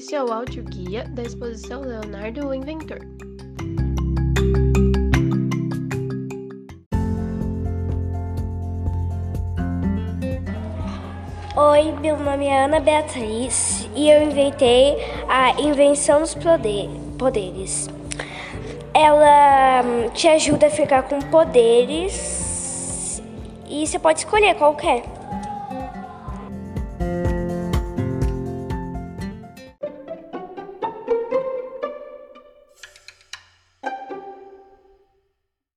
Esse é o áudio guia da exposição Leonardo o Inventor. Oi, meu nome é Ana Beatriz e eu inventei a invenção dos poderes. Ela hum, te ajuda a ficar com poderes e você pode escolher qualquer.